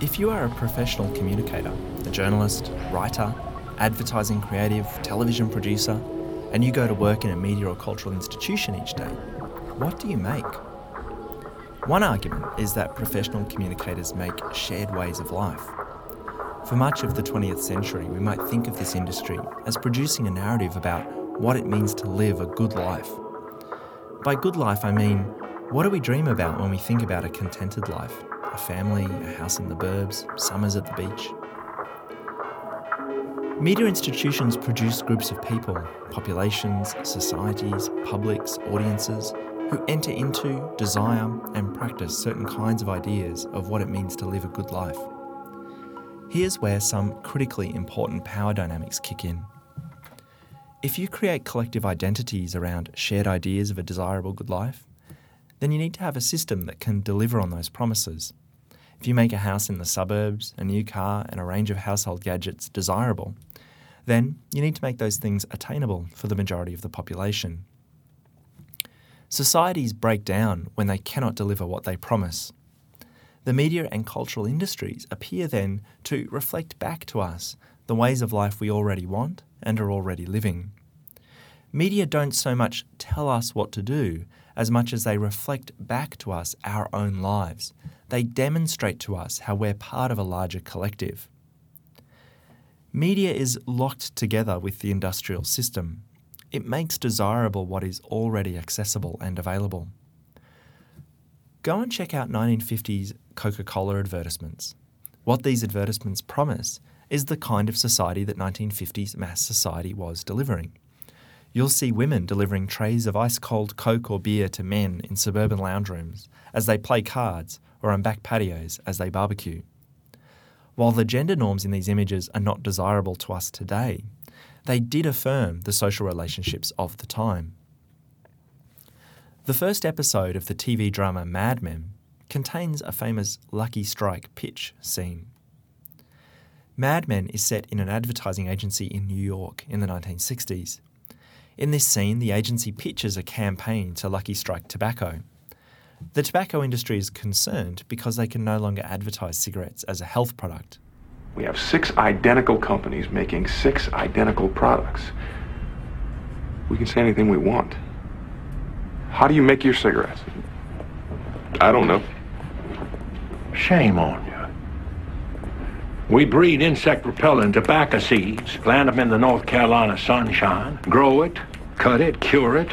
If you are a professional communicator, a journalist, writer, advertising creative, television producer, and you go to work in a media or cultural institution each day, what do you make? One argument is that professional communicators make shared ways of life. For much of the 20th century, we might think of this industry as producing a narrative about what it means to live a good life. By good life, I mean, what do we dream about when we think about a contented life? A family, a house in the burbs, summers at the beach. Media institutions produce groups of people, populations, societies, publics, audiences, who enter into, desire, and practice certain kinds of ideas of what it means to live a good life. Here's where some critically important power dynamics kick in. If you create collective identities around shared ideas of a desirable good life, then you need to have a system that can deliver on those promises. If you make a house in the suburbs, a new car, and a range of household gadgets desirable, then you need to make those things attainable for the majority of the population. Societies break down when they cannot deliver what they promise. The media and cultural industries appear then to reflect back to us the ways of life we already want and are already living. Media don't so much tell us what to do as much as they reflect back to us our own lives. They demonstrate to us how we're part of a larger collective. Media is locked together with the industrial system it makes desirable what is already accessible and available. Go and check out 1950s Coca Cola advertisements. What these advertisements promise is the kind of society that 1950s mass society was delivering. You'll see women delivering trays of ice cold Coke or beer to men in suburban lounge rooms as they play cards or on back patios as they barbecue. While the gender norms in these images are not desirable to us today, they did affirm the social relationships of the time. The first episode of the TV drama Mad Men contains a famous Lucky Strike pitch scene. Mad Men is set in an advertising agency in New York in the 1960s. In this scene, the agency pitches a campaign to Lucky Strike Tobacco. The tobacco industry is concerned because they can no longer advertise cigarettes as a health product. We have six identical companies making six identical products. We can say anything we want. How do you make your cigarettes? I don't know. Shame on you. We breed insect repellent tobacco seeds, plant them in the North Carolina sunshine, grow it, cut it, cure it,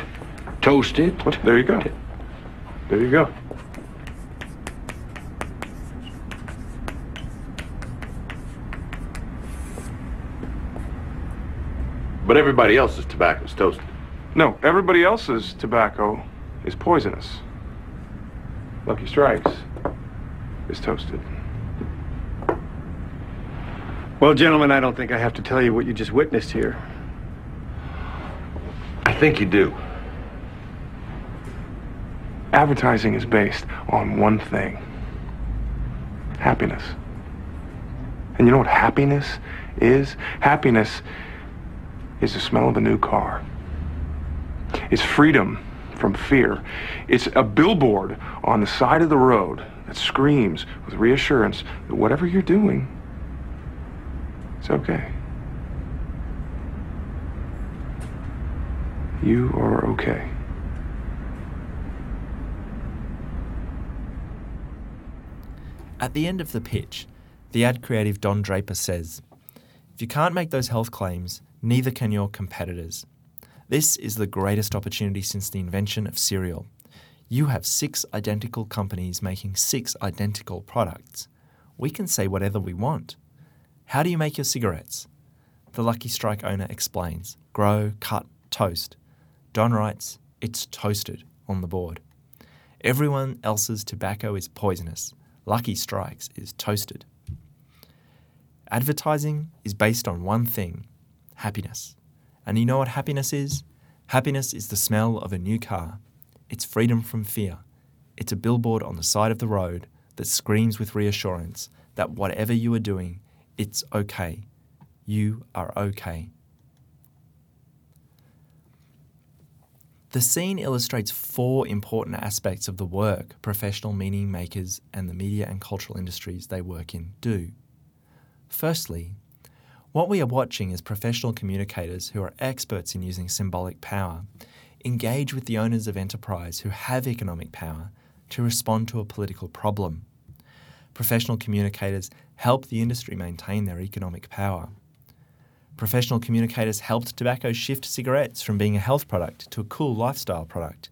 toast it. Well, there you go. There you go. But everybody else's tobacco is toasted. No, everybody else's tobacco is poisonous. Lucky Strikes is toasted. Well, gentlemen, I don't think I have to tell you what you just witnessed here. I think you do. Advertising is based on one thing happiness. And you know what happiness is? Happiness is the smell of a new car. It's freedom from fear. It's a billboard on the side of the road that screams with reassurance that whatever you're doing, it's okay. You are okay. At the end of the pitch, the ad creative Don Draper says, If you can't make those health claims, neither can your competitors. This is the greatest opportunity since the invention of cereal. You have six identical companies making six identical products. We can say whatever we want. How do you make your cigarettes? The Lucky Strike owner explains grow, cut, toast. Don writes, it's toasted on the board. Everyone else's tobacco is poisonous. Lucky Strikes is toasted. Advertising is based on one thing happiness. And you know what happiness is? Happiness is the smell of a new car. It's freedom from fear. It's a billboard on the side of the road that screams with reassurance that whatever you are doing, it's okay. You are okay. The scene illustrates four important aspects of the work professional meaning makers and the media and cultural industries they work in do. Firstly, what we are watching is professional communicators who are experts in using symbolic power engage with the owners of enterprise who have economic power to respond to a political problem. Professional communicators help the industry maintain their economic power. Professional communicators helped tobacco shift cigarettes from being a health product to a cool lifestyle product.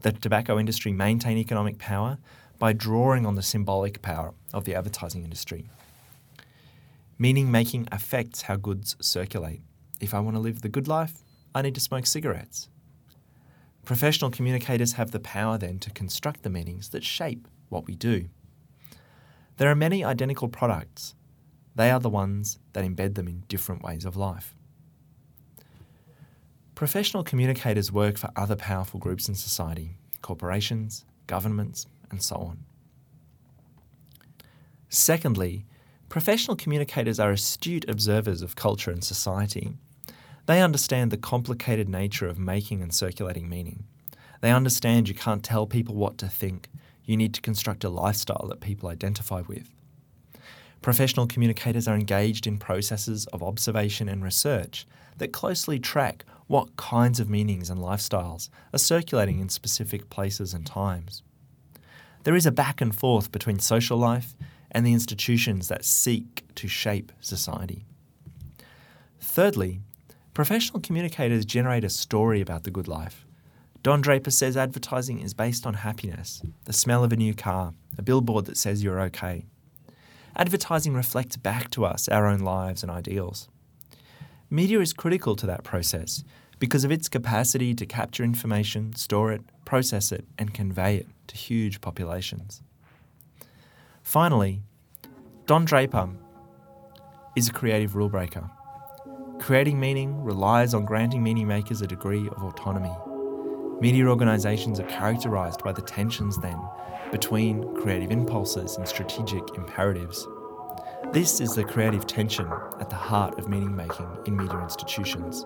The tobacco industry maintained economic power by drawing on the symbolic power of the advertising industry. Meaning making affects how goods circulate. If I want to live the good life, I need to smoke cigarettes. Professional communicators have the power then to construct the meanings that shape what we do. There are many identical products, they are the ones that embed them in different ways of life. Professional communicators work for other powerful groups in society, corporations, governments, and so on. Secondly, professional communicators are astute observers of culture and society. They understand the complicated nature of making and circulating meaning. They understand you can't tell people what to think, you need to construct a lifestyle that people identify with. Professional communicators are engaged in processes of observation and research that closely track what kinds of meanings and lifestyles are circulating in specific places and times. There is a back and forth between social life and the institutions that seek to shape society. Thirdly, professional communicators generate a story about the good life. Don Draper says advertising is based on happiness, the smell of a new car, a billboard that says you're okay advertising reflects back to us our own lives and ideals. Media is critical to that process because of its capacity to capture information, store it, process it, and convey it to huge populations. Finally, Don Draper is a creative rule breaker. Creating meaning relies on granting meaning makers a degree of autonomy. Media organisations are characterised by the tensions, then, between creative impulses and strategic imperatives. This is the creative tension at the heart of meaning making in media institutions.